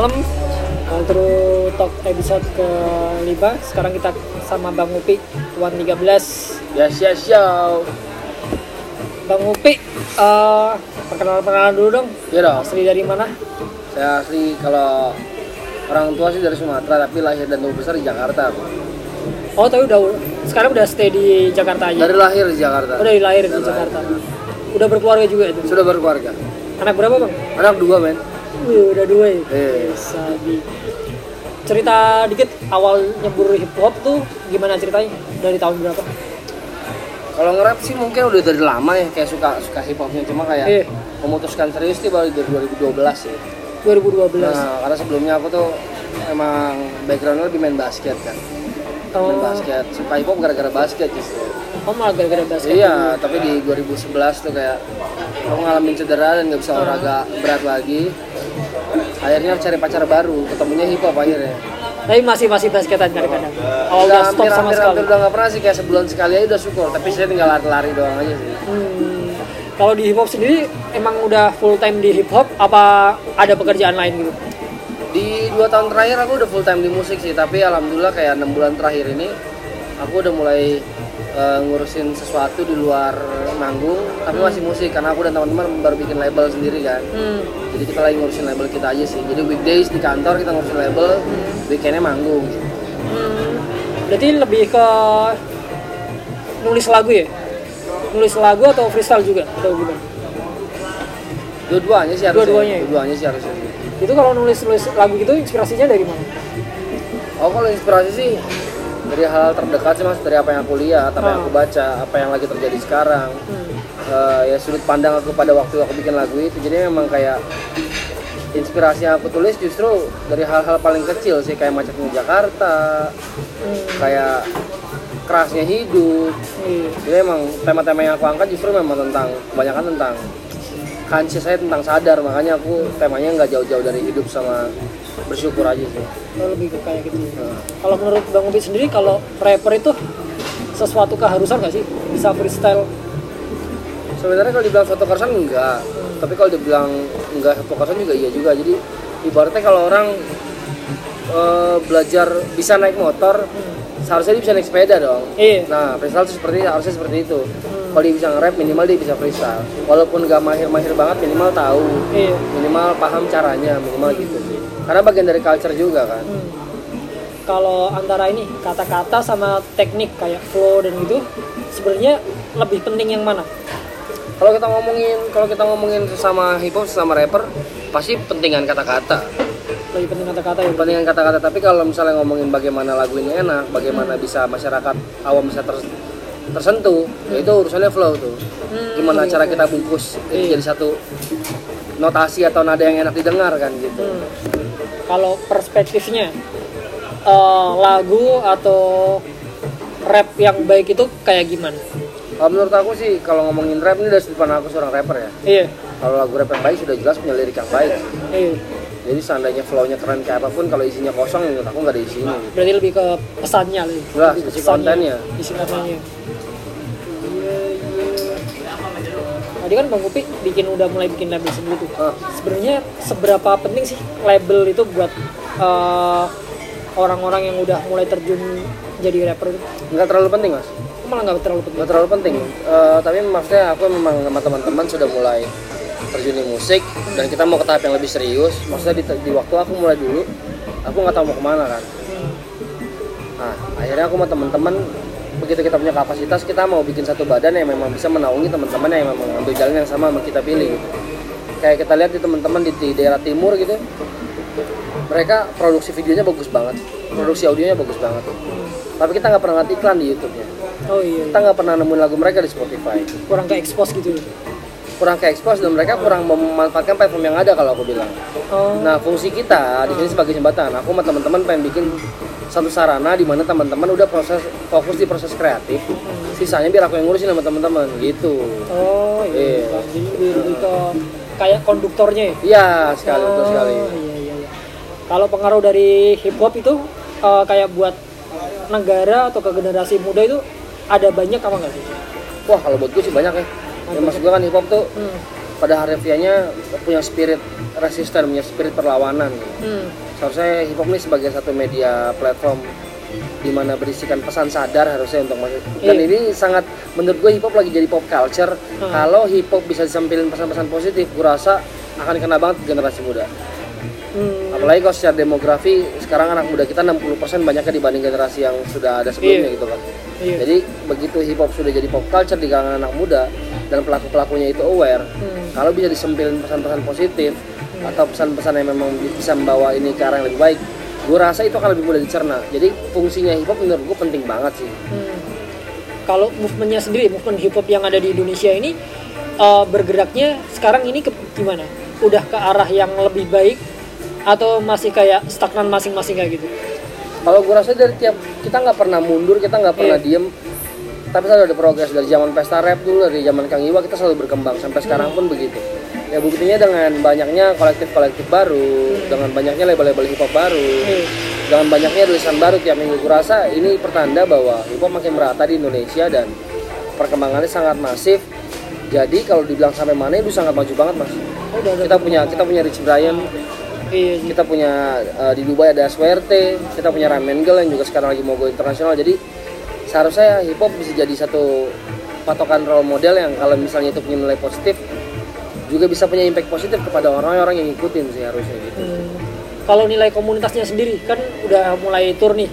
malam Walkthrough Talk episode ke 5 Sekarang kita sama Bang Upi Tuan 13 Yes, yes, yo. Bang Upi eh Perkenalan-perkenalan dulu dong Ya dong. Asli dari mana? Saya asli kalau orang tua sih dari Sumatera tapi lahir dan tumbuh besar di Jakarta. Oh tapi udah Sekarang udah stay di Jakarta aja Dari lahir di Jakarta. Udah lahir di Dari Jakarta Udah berkeluarga juga itu Sudah berkeluarga. Anak berapa bang? Anak dua men. Wih, udah dua ya? Eh. Sabi. Cerita dikit awal nyebur hip hop tuh gimana ceritanya? Dari tahun berapa? Kalau nge-rap sih mungkin udah dari lama ya kayak suka suka hip hopnya cuma kayak Iya. memutuskan serius sih baru dari 2012 ya. 2012. Nah, karena sebelumnya aku tuh emang backgroundnya lebih main basket kan. oh, Main basket. Suka hip hop gara-gara basket justru. oh malah gara-gara basket. Iya, tapi di 2011 tuh kayak aku ngalamin cedera dan nggak bisa olahraga berat lagi. Akhirnya cari pacar baru, ketemunya hip hop akhirnya. Tapi masih masih basketan kadang-kadang. Oh, udah udah stop hampir, sama hampir, sekali. hampir udah nggak pernah sih kayak sebulan sekali aja udah syukur. Tapi saya tinggal lari-lari doang aja sih. Hmm. Kalau di hip hop sendiri emang udah full time di hip hop apa ada pekerjaan lain gitu? Di dua tahun terakhir aku udah full time di musik sih, tapi alhamdulillah kayak enam bulan terakhir ini aku udah mulai eh, ngurusin sesuatu di luar manggung, tapi masih musik karena aku dan teman-teman baru bikin label sendiri kan. Hmm. Jadi kita lagi ngurusin label kita aja sih. Jadi weekdays di kantor kita ngurusin label, weekendnya manggung. Hmm. Berarti lebih ke nulis lagu ya? Nulis lagu atau freestyle juga? Atau gimana? Dua-duanya sih harusnya. Dua-duanya ya? Dua-duanya sih harusnya. Itu kalau nulis nulis lagu gitu inspirasinya dari mana? Oh kalau inspirasi sih dari hal terdekat sih mas dari apa yang aku lihat, apa yang aku baca, apa yang lagi terjadi sekarang. Hmm. Eh, ya sudut pandang aku pada waktu aku bikin lagu itu jadi memang kayak inspirasi yang aku tulis justru dari hal-hal paling kecil sih kayak macetnya Jakarta, Hmm. kayak kerasnya hidup. Iya. Jadi emang tema-tema yang aku angkat justru memang tentang kebanyakan tentang conscious saya tentang sadar makanya aku temanya nggak jauh-jauh dari hidup sama bersyukur aja sih. Oh, lebih ke kayak gitu. Nah, Kalau menurut Bang Ubi sendiri, kalau rapper itu sesuatu keharusan nggak sih? Bisa freestyle? Sebenarnya kalau dibilang foto kersan enggak, tapi kalau dibilang enggak foto kersan juga iya juga. Jadi ibaratnya kalau orang eh, belajar bisa naik motor, seharusnya dia bisa naik sepeda dong. Iya. Nah, freestyle itu seperti harusnya seperti itu. Kalau dia bisa nge-rap minimal dia bisa freestyle. Walaupun nggak mahir-mahir banget minimal tahu, Iya. minimal paham caranya, minimal gitu sih. Karena bagian dari culture juga kan. Hmm. Kalau antara ini kata-kata sama teknik kayak flow dan gitu, sebenarnya lebih penting yang mana? Kalau kita ngomongin kalau kita ngomongin sesama hip hop sesama rapper pasti pentingan kata-kata. Lebih penting kata-kata ya. Pentingan kata-kata tapi kalau misalnya ngomongin bagaimana lagu ini enak, bagaimana bisa masyarakat awam bisa ter- tersentuh, ya itu urusannya flow tuh. Hmm, Gimana iya, cara iya. kita bungkus itu Iya. jadi satu notasi atau nada yang enak didengar kan gitu. Hmm. Kalau perspektifnya eh, lagu atau rap yang baik itu kayak gimana? Kalau menurut aku sih kalau ngomongin rap ini dari sudut pandang aku seorang rapper ya. Iya, Kalau lagu rap yang baik sudah jelas punya lirik yang baik. iya. Jadi seandainya flow-nya keren kayak apa pun kalau isinya kosong menurut aku nggak ada isinya. Berarti lebih ke pesannya lebih. Lah, Lebih ke isi pesannya, kontennya. Isi kontennya. Iya, iya. Tadi kan Bang Upi bikin udah mulai bikin label sendiri tuh. Ah, Sebenarnya seberapa penting sih label itu buat eh, orang-orang yang udah mulai terjun jadi rapper itu? nggak terlalu penting mas. Malah nggak terlalu penting. nggak terlalu penting Eh, tapi maksudnya aku memang sama teman-teman sudah mulai terjun di musik dan kita mau ke tahap yang lebih serius. Maksudnya di, di waktu aku mulai dulu aku nggak tahu mau ke mana kan? Nah akhirnya aku sama teman-teman begitu kita punya kapasitas kita mau bikin satu badan yang memang bisa menaungi teman-teman yang memang ambil jalan yang sama sama kita pilih. Kayak kita lihat di teman-teman di, di daerah timur gitu mereka produksi videonya bagus banget produksi audionya bagus banget. Tapi kita nggak pernah ngeliat iklan di YouTube-nya. Oh iya, kita nggak pernah nemuin lagu mereka di Spotify. Kurang ke expose gitu. Kurang ke expose dan mereka kurang memanfaatkan platform yang ada kalau aku bilang Oh. nah fungsi kita di sini sebagai jembatan aku sama teman-teman pengen bikin satu sarana di mana teman-teman udah proses fokus di proses kreatif sisanya biar aku yang ngurusin sama teman-teman gitu Oh iya. Iya. Jadi lebih, lebih ke kayak konduktornya ya. iya sekali betul sekali Oh, iya iya iya. Kalau pengaruh dari hip hop itu eh, kayak buat negara atau ke generasi muda itu ada banyak apa nggak sih? wah kalau buat gue sih banyak ya ya maksud gue kan hip hop tuh Hmm. pada harfiahnya punya spirit resisten punya spirit perlawanan Hmm. seharusnya hip hop ini sebagai satu media platform di mana berisikan pesan sadar harusnya untuk masuk dan Iya. ini sangat menurut gue hip hop lagi jadi pop culture Hmm. kalau hip hop bisa disampilin pesan-pesan positif gue rasa akan kena banget generasi muda Hmm. apalagi kalau secara demografi sekarang anak muda kita 60% banyaknya dibanding generasi yang sudah ada sebelumnya Iya. gitu kan Iya. jadi begitu hip hop sudah jadi pop culture di kalangan anak muda dan pelaku pelakunya itu aware Hmm. kalau bisa disempilin pesan-pesan positif atau pesan-pesan yang memang bisa membawa ini ke arah yang lebih baik gue rasa itu akan lebih mudah dicerna jadi fungsinya hip hop menurut gue penting banget sih Hmm. Kalau movementnya sendiri, movement hip hop yang ada di Indonesia ini eh, bergeraknya sekarang ini ke gimana? Udah ke arah yang lebih baik atau masih kayak stagnan masing-masing kayak gitu? kalau gue rasa dari tiap kita nggak pernah mundur kita nggak pernah Iya. diem tapi selalu ada progres dari zaman pesta rap dulu dari zaman Kang Iwa kita selalu berkembang. Sampai sekarang pun begitu. Ya buktinya dengan banyaknya kolektif-kolektif baru dengan banyaknya label-label hip hop baru dengan banyaknya tulisan baru tiap minggu. Gue rasa ini pertanda bahwa hip hop makin merata di Indonesia dan perkembangannya sangat masif. Jadi kalau dibilang sampai mana itu sangat maju banget mas. Oh, kita punya kita punya Rich Brian Iya, kita punya eh, di Dubai ada SWRT kita punya Ramen Girl yang juga sekarang lagi mau go internasional. Jadi seharusnya hip hop bisa jadi satu patokan role model yang kalau misalnya itu punya nilai positif juga bisa punya impact positif kepada orang-orang yang ngikutin sih harusnya gitu Hmm. Kalau nilai komunitasnya sendiri kan udah mulai tur nih.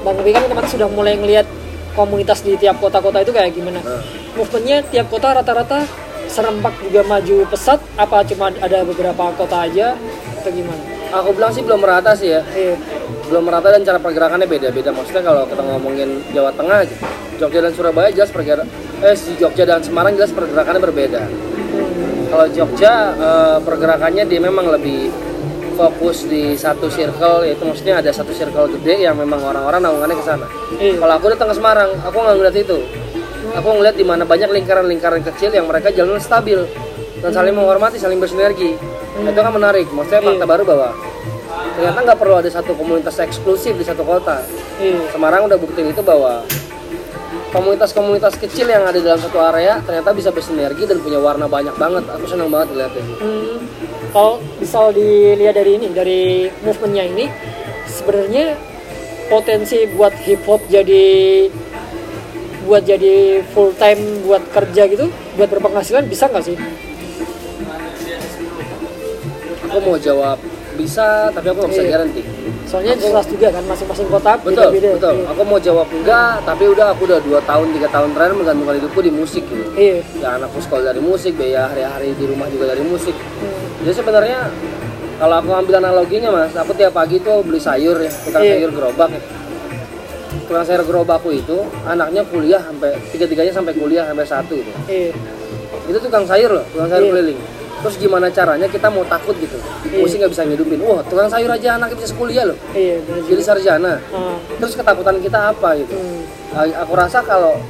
Bang Ubi kan kemarin sudah mulai ngelihat komunitas di tiap kota-kota itu kayak gimana. Nah. Movementnya tiap kota rata-rata serempak juga maju pesat apa cuma ada beberapa kota aja atau gimana? Aku bilang sih belum merata sih ya Iya. belum merata dan cara pergerakannya beda-beda maksudnya kalau kita ngomongin Jawa Tengah Jogja dan Surabaya jelas pergerak eh si Jogja dan Semarang jelas pergerakannya berbeda Hmm. kalau Jogja eh, pergerakannya dia memang lebih fokus di satu circle yaitu maksudnya ada satu circle gede yang memang orang-orang naungannya ke sana. Iya. Kalau aku datang ke Semarang, aku nggak ngeliat itu. Aku ngeliat di mana banyak lingkaran-lingkaran kecil yang mereka jalan stabil dan saling menghormati, saling bersinergi. Nah, itu kan menarik. Maksudnya fakta Iya. baru bahwa ternyata nggak perlu ada satu komunitas eksklusif di satu kota. Iya. Semarang udah buktiin itu bahwa komunitas-komunitas kecil yang ada dalam satu area ternyata bisa bersinergi dan punya warna banyak banget. Aku senang banget lihatnya. Hmm, kalau misal dilihat dari ini dari movementnya ini sebenarnya potensi buat hip hop jadi buat jadi full time buat kerja gitu buat berpenghasilan bisa nggak sih? Aku mau jawab bisa, tapi aku nggak bisa Iya. garanti. Soalnya Aku- jelas juga kan masing-masing kota Betul, betul. Iya. Aku mau jawab enggak, tapi udah aku udah dua tahun tiga tahun terakhir menggantungkan hidupku di musik gitu. Iya. Ya anakku sekolah dari musik, biaya hari-hari di rumah juga dari musik. Hmm. Jadi sebenarnya kalau aku ambil analoginya mas, aku tiap pagi tuh beli sayur ya, tukang Iya. sayur gerobak ya. Tukang sayur gerobakku itu anaknya kuliah sampai tiga-tiganya sampai kuliah sampai satu gitu. Iya. Itu tukang sayur loh, tukang sayur Iya. keliling. Terus gimana caranya kita mau takut gitu? Iya. Musik nggak bisa ngidupin. Wah, tukang sayur aja anaknya bisa kuliah loh. Iya, Jadi sarjana. Ah, Terus ketakutan kita apa gitu? hmm. Aku rasa kalau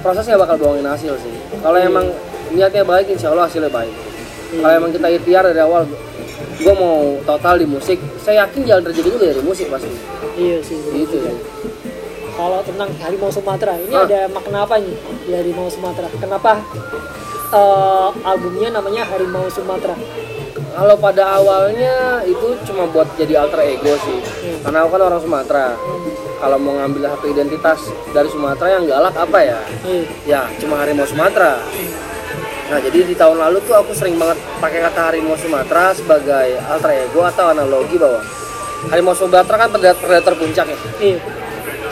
prosesnya bakal bohongin hasil sih. Kalau Iya. emang niatnya baik, insya Allah hasilnya baik. Iya. Kalau emang kita ikhtiar dari awal, gue mau total di musik, saya yakin jalan terjadi juga dari musik pasti. Iya sih. Gitu ya. Kalau tentang harimau Sumatera, ini Ah. ada makna apa nih di harimau Sumatera? Kenapa eh, albumnya namanya Harimau Sumatera? Kalau pada awalnya itu cuma buat jadi alter ego sih. Hmm. Karena aku kan orang Sumatera. Kalau mau ngambil satu identitas dari Sumatera yang galak apa ya? Iya. Ya cuma harimau Sumatera. Nah jadi di tahun lalu tuh aku sering banget pakai kata harimau Sumatera sebagai alter ego atau analogi bahwa harimau Sumatera kan predator, predator puncak ya. Iya.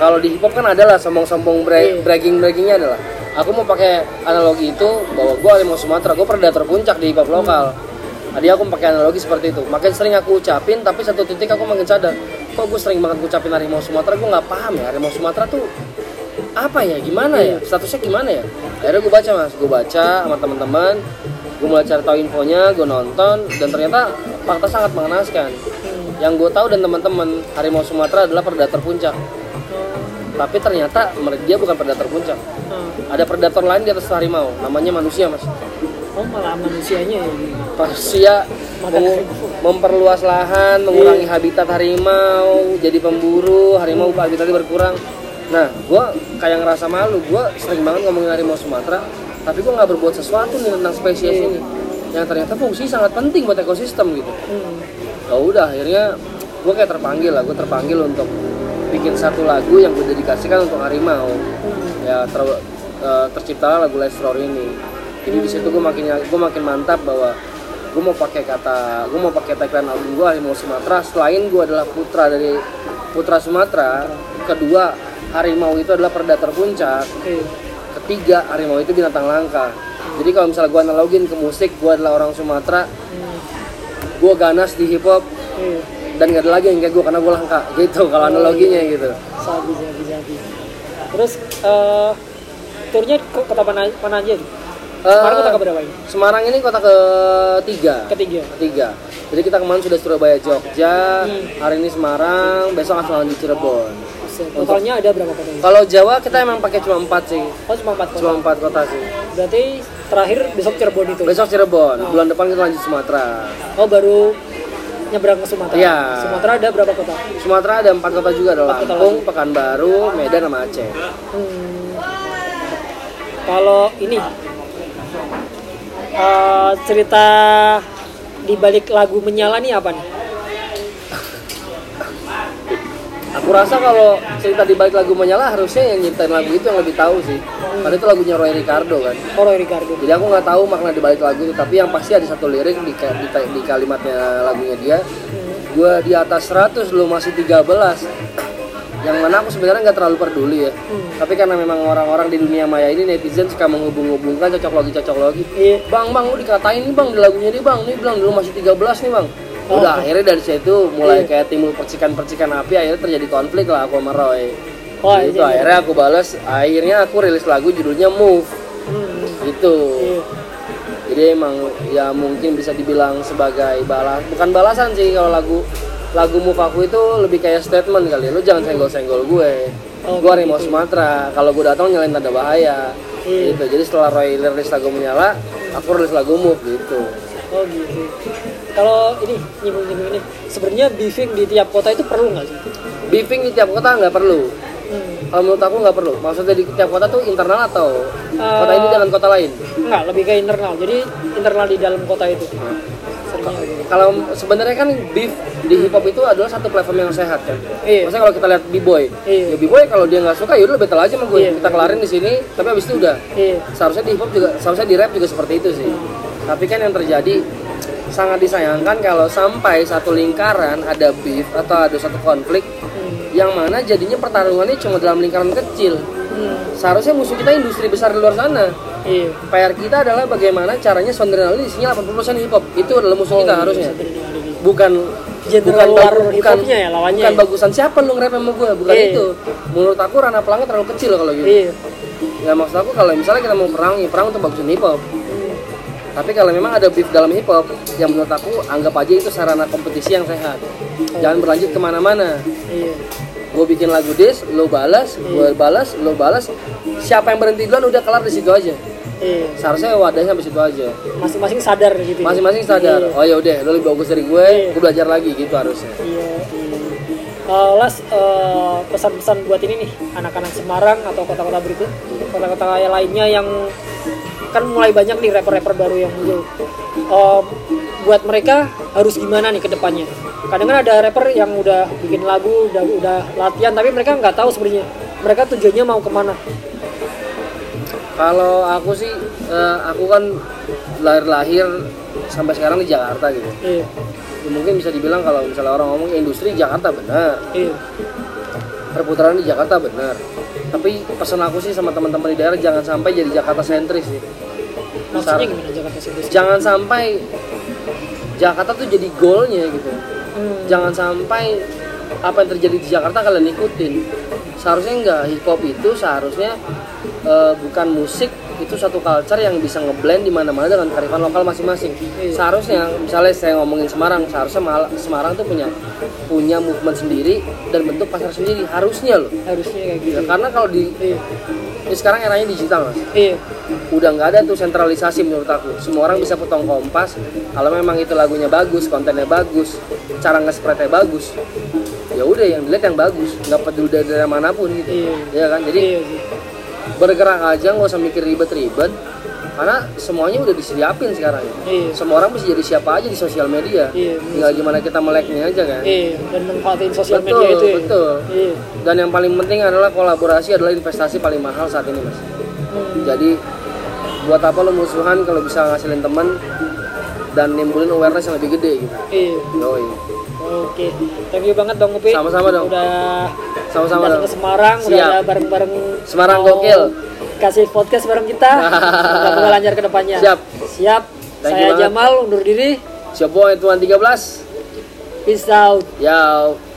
Kalau di hip hop kan adalah sombong-sombong bra- Iya. bragging-braggingnya adalah. Aku mau pakai analogi itu bahwa gue harimau Sumatera, gue predator puncak di hip lokal. Tadi aku pakai analogi seperti itu. Makin sering aku ucapin, tapi satu titik aku makin sadar, kok gue sering banget ngucapin harimau Sumatera, gue nggak paham ya harimau Sumatera tuh apa ya, gimana ya, statusnya gimana ya. Akhirnya gue baca mas, gue baca sama teman-teman, gue mulai cari tahu infonya, gue nonton, dan ternyata fakta sangat mengenaskan. Yang gue tahu dan teman-teman, harimau Sumatera adalah predator puncak. Tapi ternyata dia bukan predator puncak. Ah. Ada predator lain di atas harimau, namanya manusia mas. Oh malah manusianya ya. Manusia mengu- harimau. memperluas lahan, mengurangi Iya. habitat harimau, jadi pemburu, harimau habitatnya berkurang. Nah, gue kayak ngerasa malu, gue sering banget ngomongin harimau Sumatera, tapi gue nggak berbuat sesuatu nih tentang spesies Iya. ini. yang ternyata fungsi sangat penting buat ekosistem gitu Hmm. ya udah akhirnya gue kayak terpanggil lah gue terpanggil untuk bikin satu lagu yang gue dedikasikan untuk harimau Hmm. ya ter, eh, terciptalah lagu Roar ini jadi di situ gue makin gue makin mantap bahwa gue mau pakai kata gue mau pakai tagline album gue harimau Sumatera selain gue adalah putra dari putra Sumatera kedua harimau itu adalah predator puncak Oke. ketiga harimau itu binatang langka jadi kalau misalnya gue analogin ke musik gue adalah orang Sumatera Hmm. gue ganas di hip hop Oke. Dan gak ada lagi yang kayak gue karena gue langka gitu kalau analoginya gitu Sabi, sabi, sabi. Terus eh turnya ke kota mana, mana aja? tuh? Sekarang Eh, kota keberapa ini? Semarang ini kota ketiga Ketiga. ketiga jadi kita kemarin sudah Surabaya Jogja Hmm. hari ini Semarang besok langsung lanjut Cirebon Totalnya ada berapa kota ini? kalau Jawa kita emang pakai cuma empat sih Oh cuma empat kota. cuma empat kota sih Berarti terakhir besok Cirebon itu. besok Cirebon bulan depan kita lanjut Sumatera Oh baru nyebrang ke Sumatera. Iya. Sumatera ada berapa kota? Sumatera ada empat kota juga ada Lampung Pekanbaru Medan sama Aceh Hmm. Kalau ini eh, cerita di balik lagu menyala nih apa nih? Aku rasa kalau cerita di balik lagu menyala harusnya yang nyiptain lagu itu yang lebih tahu sih. Karena itu lagunya Roy Ricardo kan. Oh Roy Ricardo. Jadi aku nggak tahu makna di balik lagu itu, tapi yang pasti ada satu lirik di, di, di kalimatnya lagunya dia. Gua di atas 100 lu masih 13. Yang mana aku sebenarnya nggak terlalu peduli ya. Tapi karena memang orang-orang di dunia maya ini netizen suka menghubung-hubungkan cocok logi cocok logi. Iya. Bang, bang, lu dikatain nih bang di lagunya dia bang, nih bilang dulu masih 13 nih bang. Udah akhirnya dari situ mulai kayak timbul percikan-percikan api, akhirnya terjadi konflik lah aku sama Roy. Oh gitu iya. akhirnya aku balas, akhirnya aku rilis lagu judulnya Move Hmm. gitu. Iya. Jadi emang ya mungkin bisa dibilang sebagai balas, bukan balasan sih kalau lagu lagu Move aku itu lebih kayak statement kali. Lu jangan senggol-senggol gue. Oh, gue harimau Sumatera. Kalau gue datang nyalain tanda bahaya. Iya. Gitu. Jadi setelah Roy rilis lagu menyala, aku rilis lagu Move gitu. Oh gitu. Kalau ini nyinggung-nyinggung ini, sebenarnya beefing di tiap kota itu perlu nggak sih? Beefing di tiap kota nggak perlu. Hmm. Kalau menurut aku nggak perlu. Maksudnya di tiap kota tuh internal atau kota ini dengan kota lain? Enggak, lebih ke internal. Jadi internal di dalam kota itu. Seringnya gitu. Kalau sebenarnya kan beef di hip hop itu adalah satu platform yang sehat kan. Iya. Maksudnya kalau kita lihat b-boy, Iya. ya b-boy kalau dia nggak suka ya udah battle aja sama gue. Iya. Kita kelarin di sini, tapi abis itu udah. Iya. Seharusnya di hip hop juga, seharusnya di rap juga seperti itu sih. Tapi kan yang terjadi sangat disayangkan kalau sampai satu lingkaran ada beef atau ada satu konflik Hmm. yang mana jadinya pertarungannya cuma dalam lingkaran kecil. Hmm. Seharusnya musuh kita industri besar di luar sana. Iya. PR kita adalah bagaimana caranya Sondrenal ini isinya 80% hip hop. Itu adalah musuh Oh, kita harusnya. bukan Genre bukan luar bukan, ya lawannya bukan ya? bagusan siapa lu nge-rap sama gue bukan Iya. itu menurut aku ranah pelangnya terlalu kecil kalau gitu Iya. ya maksud aku kalau misalnya kita mau perang ya perang untuk bagusan hip hop. Tapi kalau memang ada beef dalam hip hop yang menurut aku anggap aja itu sarana kompetisi yang sehat jangan berlanjut ke mana-mana Iya. gue bikin lagu dis lo balas gue balas lo balas siapa yang berhenti duluan udah kelar di situ aja Iya. seharusnya wadahnya sampai situ aja Masing-masing sadar gitu. masing-masing sadar Iya. oh ya udah lo lebih bagus dari gue Iya. gue belajar lagi gitu harusnya Iya, iya. Eh, Las, eh, pesan-pesan buat ini nih, anak-anak Semarang atau kota-kota berikut, kota-kota lainnya yang kan mulai banyak nih rapper-rapper baru yang muncul. Eh, buat mereka harus gimana nih ke depannya? Kadang kan ada rapper yang udah bikin lagu, udah udah latihan, tapi mereka nggak tahu sebenarnya mereka tujuannya mau ke mana. Kalau aku sih, eh, aku kan lahir-lahir sampai sekarang di Jakarta gitu. Iya, Ya, mungkin bisa dibilang kalau misalnya orang ngomong industri Jakarta benar, iya, perputaran di Jakarta benar. Tapi pesan aku sih sama teman-teman di daerah jangan sampai jadi Jakarta sentris sih. maksudnya Sar- gimana Jakarta City? Jangan sampai Jakarta tuh jadi goalnya gitu. Hmm, Jangan sampai apa yang terjadi di Jakarta kalian ikutin. Seharusnya enggak hip hop itu seharusnya eh, bukan musik itu satu culture yang bisa ngeblend di mana-mana dengan kearifan lokal masing-masing. Seharusnya misalnya saya ngomongin Semarang, seharusnya Mal- Semarang tuh punya punya movement sendiri dan bentuk pasar sendiri harusnya loh. harusnya kayak gitu. Ya, karena kalau di Iya, ini sekarang eranya digital mas, iya, udah nggak ada tuh sentralisasi menurut aku. Semua orang bisa potong kompas. Kalau memang itu lagunya bagus, kontennya bagus, cara nge-spreadnya bagus, ya udah yang dilihat yang bagus, nggak peduli dari mana pun gitu. Iya. Ya kan, jadi iya. Bergerak aja nggak usah mikir ribet-ribet. karena semuanya udah disediapin sekarang Iya. semua orang bisa jadi siapa aja di sosial media Iya, tinggal gimana kita meleknya aja kan Iya, dan manfaatin sosial betul media itu ya. betul Iya. dan yang paling penting adalah kolaborasi adalah investasi paling mahal saat ini mas Hmm. jadi buat apa lo musuhan kalau bisa ngasilin teman dan nimbulin awareness yang lebih gede gitu Iya. Yoi. Oke, thank you banget dong Upi. Sama-sama dong. Udah sama-sama datang dong ke Semarang, udah Siap. ada bareng-bareng. Semarang gokil. Kasih podcast bareng kita. Semoga lancar ke depannya. Siap. Siap. Thank Saya banget. Jamal undur diri. siapa boy tuan 13 Peace out. Yau.